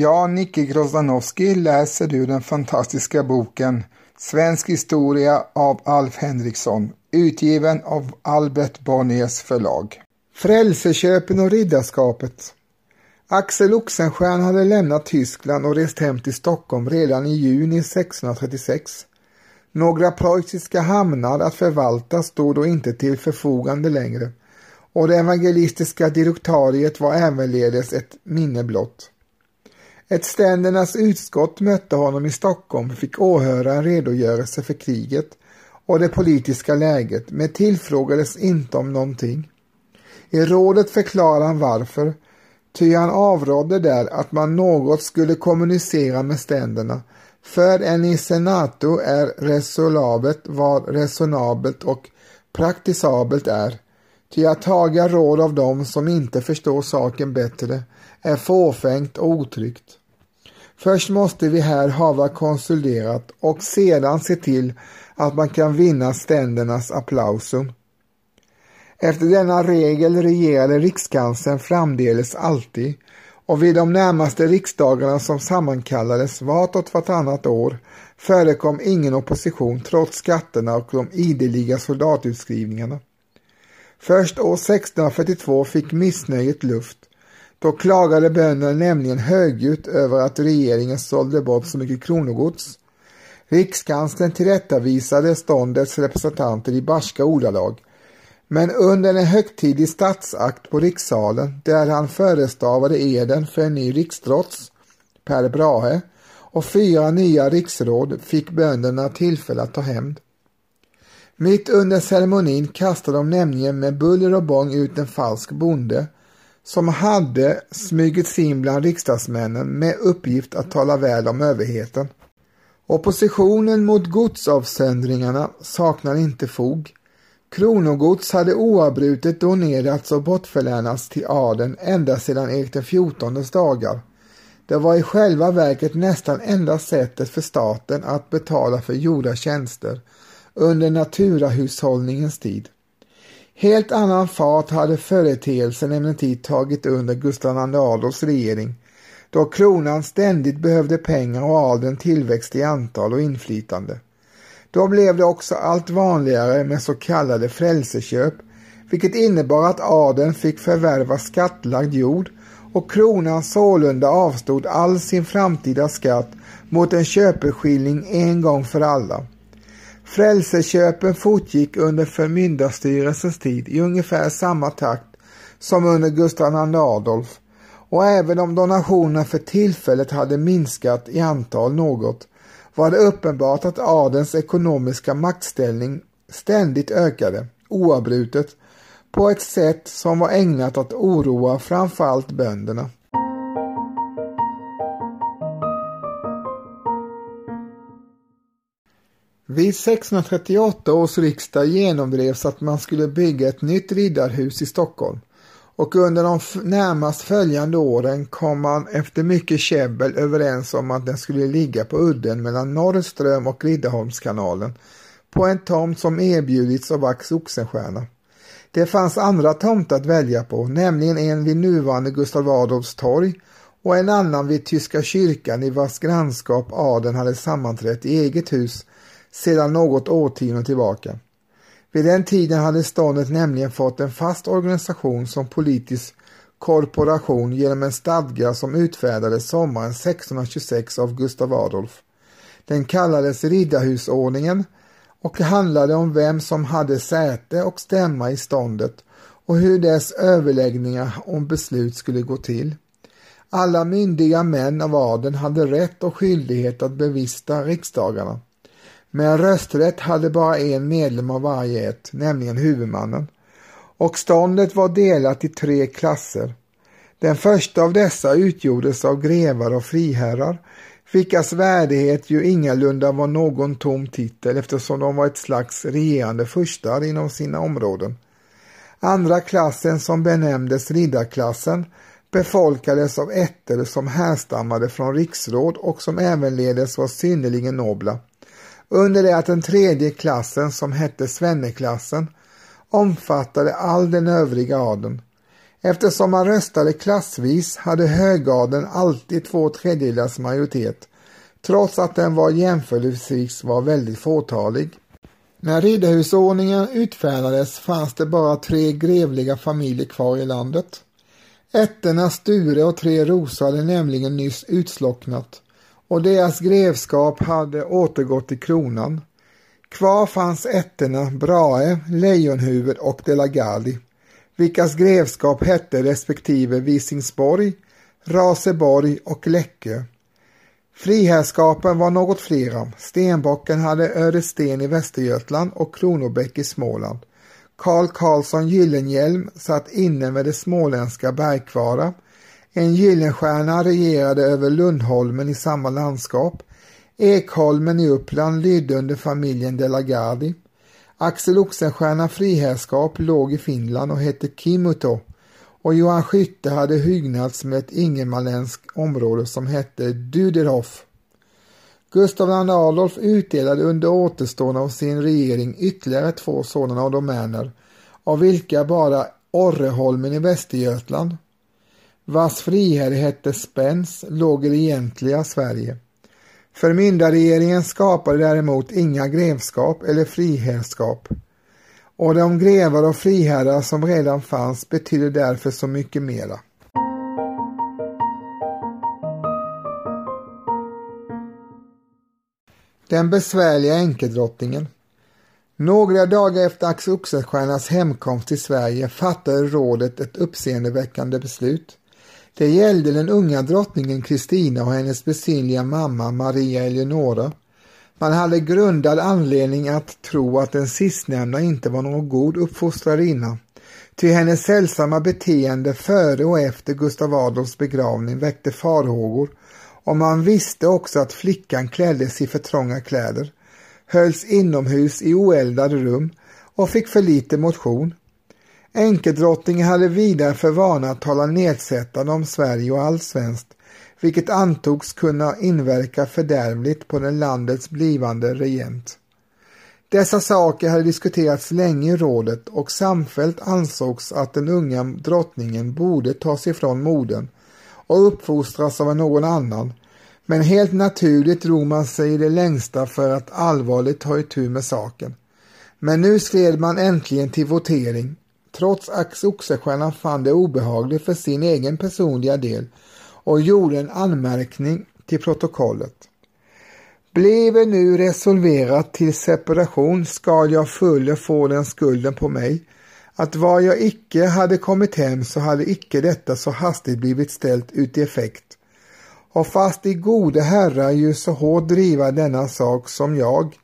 Ja, Nicke Grozdanowski, läser ur den fantastiska boken Svensk historia av Alf Henriksson, utgiven av Albert Bonniers förlag. Frälseköpen och riddarskapet Axel Oxenstierna hade lämnat Tyskland och rest hem till Stockholm redan i juni 1636. Några preussiska hamnar att förvalta stod då inte till förfogande längre och det evangelistiska direktariet var ävenledes ett minne blott. Ett ständernas utskott mötte honom i Stockholm och fick åhöra en redogörelse för kriget och det politiska läget men tillfrågades inte om någonting. I rådet förklarade han varför, ty han avrådde där att man något skulle kommunicera med ständerna, för en i senato är resolabelt vad resonabelt och praktisabelt är, ty att taga råd av dem som inte förstår saken bättre är fåfängt och otryggt. Först måste vi här hava konsulterat och sedan se till att man kan vinna ständernas applausum. Efter denna regel regerade rikskanslern framdeles alltid och vid de närmaste riksdagarna som sammankallades vart och vartannat år förekom ingen opposition trots skatterna och de ideliga soldatutskrivningarna. Först år 1642 fick missnöjet luft. Då klagade bönderna nämligen högljutt över att regeringen sålde bort så mycket kronogods. Rikskanslern tillrättavisade ståndets representanter i barska ordalag men under en högtidlig statsakt på rikssalen där han förestavade eden för en ny rikstrots, Per Brahe, och fyra nya riksråd fick bönderna tillfälle att ta hämnd. Mitt under ceremonin kastade de nämligen med buller och bång ut en falsk bonde som hade smugit sig in bland riksdagsmännen med uppgift att tala väl om överheten. Oppositionen mot godsavsöndringarna saknar inte fog. Kronogods hade oavbrutet donerats och bortförlänats till adeln ända sedan Erik XIVs dagar. Det var i själva verket nästan enda sättet för staten att betala för gjorda tjänster under naturahushållningens tid. Helt annan fart hade företeelsen emellertid tagit under Gustav II Adolfs regering då kronan ständigt behövde pengar och adeln tillväxt i antal och inflytande. Då blev det också allt vanligare med så kallade frälseköp, vilket innebar att adeln fick förvärva skattlagd jord och kronan sålunda avstod all sin framtida skatt mot en köpeskilling en gång för alla. Frälseköpen fortgick under förmyndarstyrelsens tid i ungefär samma takt som under Gustav II Adolf och även om donationerna för tillfället hade minskat i antal något var det uppenbart att adelns ekonomiska maktställning ständigt ökade, oavbrutet, på ett sätt som var ägnat att oroa framförallt bönderna. Vid 1638 års riksdag genomdrevs att man skulle bygga ett nytt riddarhus i Stockholm och under de närmast följande åren kom man efter mycket käbbel överens om att den skulle ligga på udden mellan Norrström och Riddarholmskanalen på en tomt som erbjudits av Ax Oxenstierna. Det fanns andra tomter att välja på, nämligen en vid nuvarande Gustav Adolfs torg och en annan vid Tyska kyrkan i vars grannskap adeln hade sammanträtt i eget hus sedan något årtionde tillbaka. Vid den tiden hade ståndet nämligen fått en fast organisation som politisk korporation genom en stadga som utfärdades sommaren 1626 av Gustav Adolf. Den kallades Riddarhusordningen och handlade om vem som hade säte och stämma i ståndet och hur dess överläggningar om beslut skulle gå till. Alla myndiga män av adeln hade rätt och skyldighet att bevista riksdagarna. Men rösträtt hade bara en medlem av varje ett, nämligen huvudmannen. Och ståndet var delat i tre klasser. Den första av dessa utgjordes av grevar och friherrar, vilkas värdighet ju ingalunda var någon tom titel eftersom de var ett slags regerande furstar inom sina områden. Andra klassen som benämndes riddarklassen befolkades av ätter som härstammade från riksråd och som ävenledes var synnerligen nobla under det att den tredje klassen som hette Svenneklassen omfattade all den övriga adeln. Eftersom man röstade klassvis hade högadeln alltid två tredjedelars majoritet, trots att den var jämförelsevis var väldigt fåtalig. När riddarhusordningen utfärdades fanns det bara tre grevliga familjer kvar i landet. Ätterna Sture och Tre Rosor hade nämligen nyss utslocknat och deras grevskap hade återgått till kronan. Kvar fanns ätterna Brahe, Lejonhuvud och De la Gardie, vilkas grevskap hette respektive Visingsborg, Raseborg och Läckö. Friherrskapen var något flera. Stenbocken hade Öresten i Västergötland och Kronobäck i Småland. Karl Karlsson Gyllenhielm satt inne med det småländska Bergkvara. En Gyllenstierna regerade över Lundholmen i samma landskap. Ekholmen i Uppland lydde under familjen De la Gardie. Axel Oxenstierna friherrskap låg i Finland och hette Kimuto och Johan Skytte hade hygnats med ett ingermanländskt område som hette Duderhof. Gustav II Adolf utdelade under återstående av sin regering ytterligare två sådana domäner, av vilka bara Orreholmen i Västergötland, vars friherre hette Spens, låg i det egentliga Sverige. Förmyndarregeringen skapade däremot inga grevskap eller friherrskap och de grevar och friherrar som redan fanns betydde därför så mycket mera. Den besvärliga enkedrottningen Några dagar efter Axel Oxenstiernas hemkomst till Sverige fattade rådet ett uppseendeväckande beslut. Det gällde den unga drottningen Kristina och hennes besynliga mamma Maria Eleonora. Man hade grundad anledning att tro att den sistnämnda inte var någon god uppfostrarinna. Ty hennes sällsamma beteende före och efter Gustav Adolfs begravning väckte farhågor och man visste också att flickan kläddes i för trånga kläder, hölls inomhus i oeldade rum och fick för lite motion. Enkedrottningen hade vidare för vana att tala nedsättande om Sverige och allt svenskt vilket antogs kunna inverka fördärvligt på den landets blivande regent. Dessa saker hade diskuterats länge i rådet och samfällt ansågs att den unga drottningen borde tas ifrån modern och uppfostras av någon annan, men helt naturligt drog man sig i det längsta för att allvarligt ta itu med saken. Men nu skred man äntligen till votering. Trots att Oxenstierna fann det obehagligt för sin egen personliga del och gjorde en anmärkning till protokollet. Blev nu resolverat till separation skall jag fulle få den skulden på mig, att var jag icke hade kommit hem så hade icke detta så hastigt blivit ställt ut i effekt. Och fast de gode herrar ju så hårt driva denna sak som jag,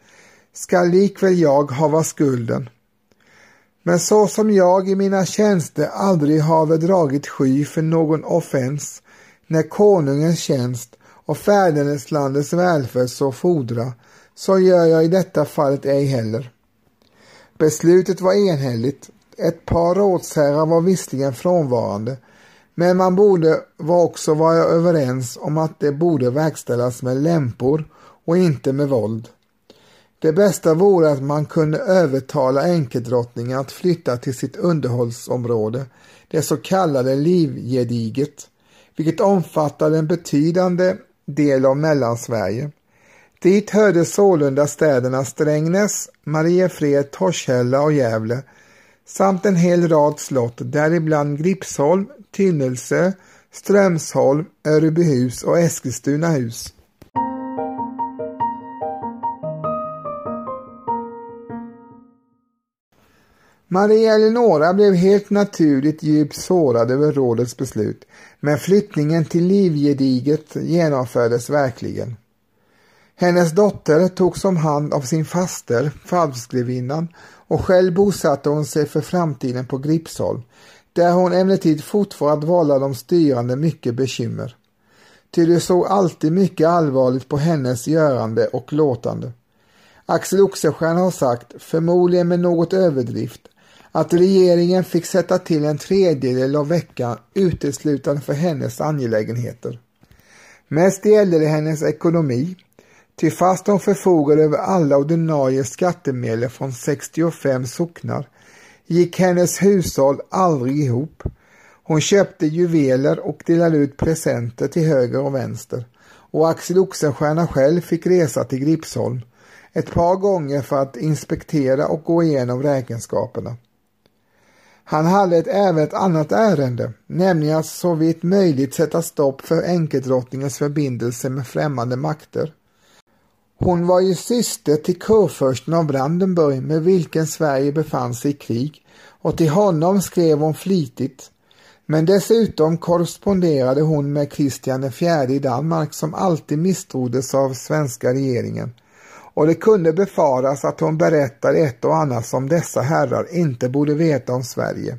skall likväl jag hava skulden. Men så som jag i mina tjänster aldrig have dragit sky för någon offens, när konungens tjänst och fäderneslandets välfärd så fordra, så gör jag i detta fallet ej heller. Beslutet var enhälligt. Ett par rådsherrar var visserligen frånvarande, men man borde också vara överens om att det borde verkställas med lämpor och inte med våld. Det bästa vore att man kunde övertala änkedrottningen att flytta till sitt underhållsområde, det så kallade Livgediget, vilket omfattade en betydande del av Mellansverige. Dit hörde sålunda städerna Strängnäs, Mariefred, Torshälla och Gävle samt en hel rad slott, däribland Gripsholm, Tynnelse, Strömsholm, Örebyhus och Eskilstunahus. Maria Eleonora blev helt naturligt djupt sårad över rådets beslut, men flyttningen till Livgediget genomfördes verkligen. Hennes dotter togs om hand av sin faster, falskgrevinnan, och själv bosatte hon sig för framtiden på Gripsholm, där hon emellertid fortfarande vållade de styrande mycket bekymmer. Ty de såg alltid mycket allvarligt på hennes görande och låtande. Axel Oxenstierna har sagt, förmodligen med något överdrift, att regeringen fick sätta till en tredjedel av veckan uteslutande för hennes angelägenheter. Mest gällde det hennes ekonomi, till fast hon förfogade över alla ordinarie skattemedel från 65 socknar gick hennes hushåll aldrig ihop. Hon köpte juveler och delade ut presenter till höger och vänster och Axel Oxenstierna själv fick resa till Gripsholm ett par gånger för att inspektera och gå igenom räkenskaperna. Han hade ett, även ett annat ärende, nämligen att så vitt möjligt sätta stopp för enkeldrottningens förbindelse med främmande makter. Hon var ju syster till kurfursten av Brandenburg med vilken Sverige befann sig i krig och till honom skrev hon flitigt. Men dessutom korresponderade hon med Kristian IV i Danmark som alltid misstroddes av svenska regeringen och det kunde befaras att hon berättade ett och annat som dessa herrar inte borde veta om Sverige.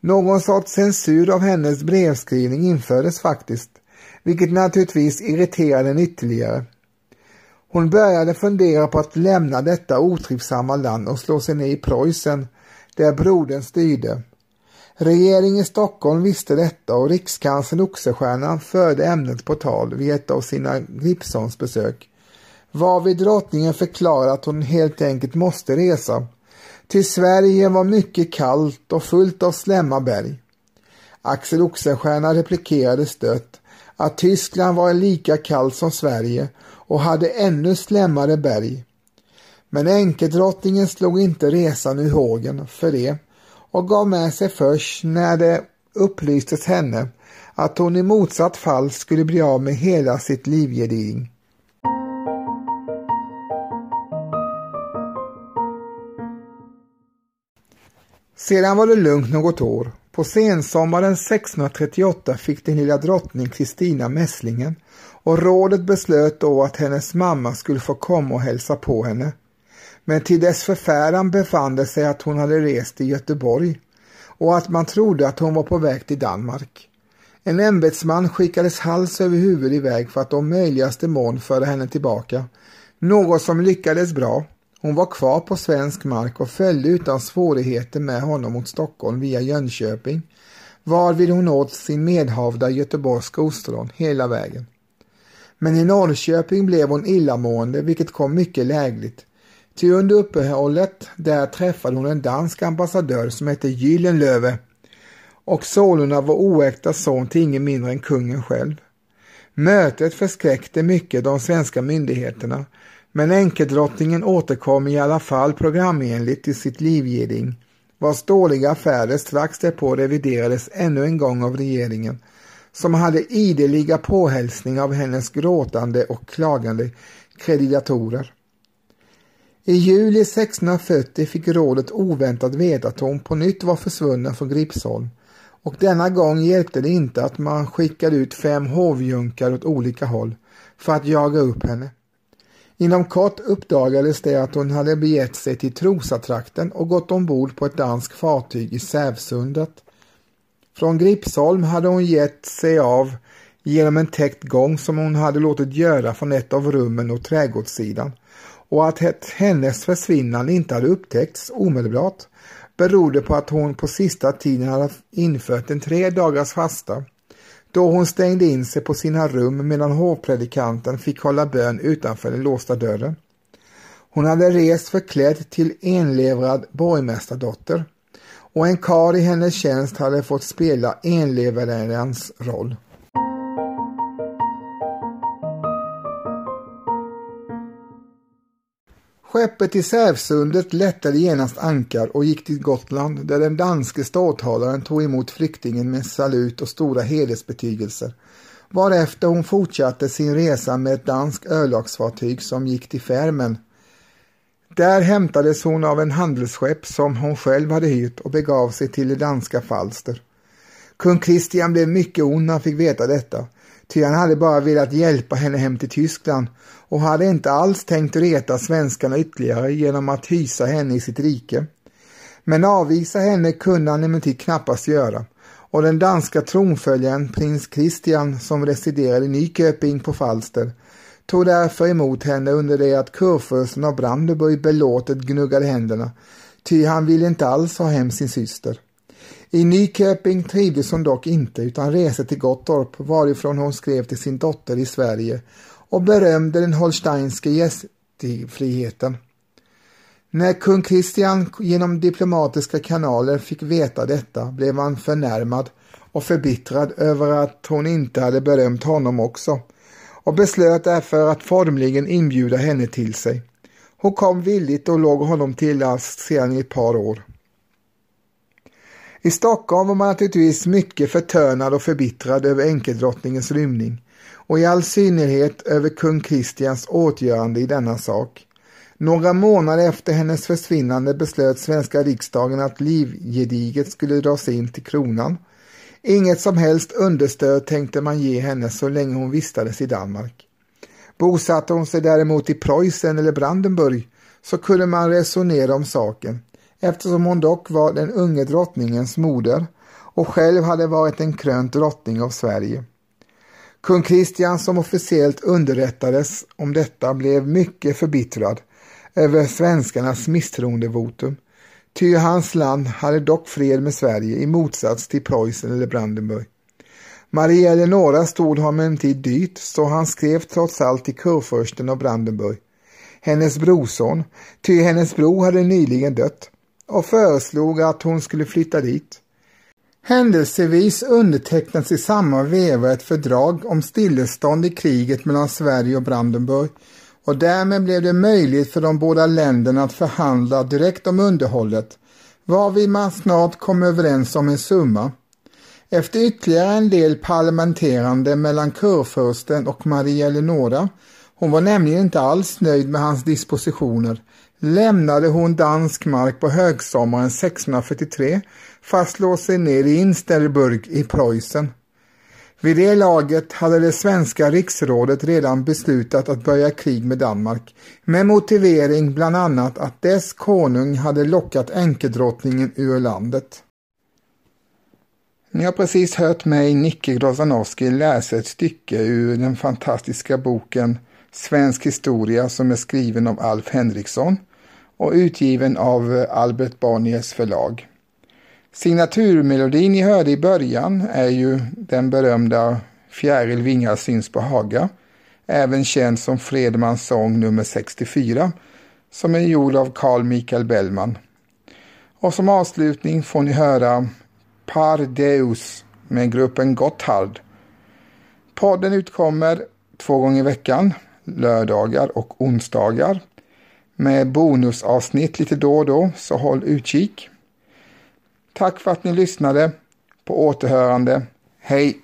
Någon sorts censur av hennes brevskrivning infördes faktiskt, vilket naturligtvis irriterade henne ytterligare. Hon började fundera på att lämna detta otrivsamma land och slå sig ner i Preussen, där brodern styrde. Regeringen i Stockholm visste detta och rikskanslern Oxenstierna förde ämnet på tal vid ett av sina Gripsons besök varvid drottningen förklarade att hon helt enkelt måste resa. Till Sverige var mycket kallt och fullt av slämma berg. Axel Oxenstierna replikerade stött att Tyskland var lika kallt som Sverige och hade ännu slämmare berg. Men enkedrottningen slog inte resan ur hågen för det och gav med sig först när det upplystes henne att hon i motsatt fall skulle bli av med hela sitt livgeding. Sedan var det lugnt något år. På sensommaren 1638 fick den lilla drottning Kristina mässlingen och rådet beslöt då att hennes mamma skulle få komma och hälsa på henne. Men till dess förfäran befann det sig att hon hade rest till Göteborg och att man trodde att hon var på väg till Danmark. En ämbetsman skickades hals över huvud iväg för att om möjligaste mån föra henne tillbaka, något som lyckades bra hon var kvar på svensk mark och följde utan svårigheter med honom mot Stockholm via Jönköping, varvid hon åt sin medhavda göteborgska ostron hela vägen. Men i Norrköping blev hon illamående, vilket kom mycket lägligt. Ty under uppehållet där träffade hon en dansk ambassadör som hette Gyllenlöve och sålunda var oäkta son till ingen mindre än kungen själv. Mötet förskräckte mycket de svenska myndigheterna men enkedrottningen återkom i alla fall programenligt till sitt livgiring, vars dåliga affärer strax därpå reviderades ännu en gång av regeringen, som hade ideliga påhälsningar av hennes gråtande och klagande kreditatorer. I juli 1640 fick rådet oväntat veta att hon på nytt var försvunnen från Gripsholm och denna gång hjälpte det inte att man skickade ut fem hovjunkar åt olika håll för att jaga upp henne. Inom kort uppdagades det att hon hade begett sig till Trosatrakten och gått ombord på ett danskt fartyg i Sävsundet. Från Gripsholm hade hon gett sig av genom en täckt gång som hon hade låtit göra från ett av rummen och trädgårdssidan och att hennes försvinnande inte hade upptäckts omedelbart berodde på att hon på sista tiden hade infört en tre dagars fasta då hon stängde in sig på sina rum medan hovpredikanten fick hålla bön utanför den låsta dörren. Hon hade rest förklädd till enlevrad borgmästardotter och en kar i hennes tjänst hade fått spela enleverärens roll. Skeppet i Sävsundet lättade genast ankar och gick till Gotland där den danske ståthållaren tog emot flyktingen med salut och stora hedersbetygelser. Varefter hon fortsatte sin resa med ett danskt örlogsfartyg som gick till Färmen. Där hämtades hon av en handelsskepp som hon själv hade hyrt och begav sig till det danska Falster. Kung Kristian blev mycket ond när han fick veta detta, ty han hade bara velat hjälpa henne hem till Tyskland och hade inte alls tänkt reta svenskarna ytterligare genom att hysa henne i sitt rike. Men avvisa henne kunde han emellertid knappast göra och den danska tronföljaren prins Christian som residerade i Nyköping på Falster tog därför emot henne under det att kurfursten av Brandenburg belåtet gnuggade händerna, ty han ville inte alls ha hem sin syster. I Nyköping trivdes hon dock inte utan reste till Gottorp varifrån hon skrev till sin dotter i Sverige och berömde den holsteinske gästfriheten. När kung Kristian genom diplomatiska kanaler fick veta detta blev han förnärmad och förbittrad över att hon inte hade berömt honom också och beslöt därför att formligen inbjuda henne till sig. Hon kom villigt och låg honom till last sedan i ett par år. I Stockholm var man naturligtvis mycket förtörnad och förbittrad över enkeldrottningens rymning och i all synnerhet över kung Kristians åtgörande i denna sak. Några månader efter hennes försvinnande beslöt svenska riksdagen att livgediget skulle dras in till kronan. Inget som helst understöd tänkte man ge henne så länge hon vistades i Danmark. Bosatte hon sig däremot i Preussen eller Brandenburg så kunde man resonera om saken eftersom hon dock var den unge drottningens moder och själv hade varit en krönt drottning av Sverige. Kung Kristian som officiellt underrättades om detta blev mycket förbittrad över svenskarnas misstroendevotum, ty hans land hade dock fred med Sverige i motsats till Preussen eller Brandenburg. Maria Eleonora stod honom emellertid dyrt, så han skrev trots allt till kurfursten av Brandenburg, hennes brorson, ty hennes bror hade nyligen dött, och föreslog att hon skulle flytta dit. Händelsevis undertecknades i samma veva ett fördrag om stillestånd i kriget mellan Sverige och Brandenburg och därmed blev det möjligt för de båda länderna att förhandla direkt om underhållet, varvid man snart kom överens om en summa. Efter ytterligare en del parlamenterande mellan kurfursten och Maria Eleonora, hon var nämligen inte alls nöjd med hans dispositioner, lämnade hon dansk mark på högsommaren 1643 för att slå sig ner i Insterburg i Preussen. Vid det laget hade det svenska riksrådet redan beslutat att börja krig med Danmark med motivering bland annat att dess konung hade lockat enkedrottningen ur landet. Ni har precis hört mig, Nicke Grozanowski, läsa ett stycke ur den fantastiska boken Svensk historia som är skriven av Alf Henriksson och utgiven av eh, Albert Bonniers förlag. Signaturmelodin ni hörde i början är ju den berömda Fjäril vingar syns på Haga, även känd som Fredmans sång nummer 64, som är gjord av Carl Michael Bellman. Och som avslutning får ni höra Par Deus med gruppen Gotthard. Podden utkommer två gånger i veckan, lördagar och onsdagar, med bonusavsnitt lite då och då, så håll utkik. Tack för att ni lyssnade. På återhörande. Hej!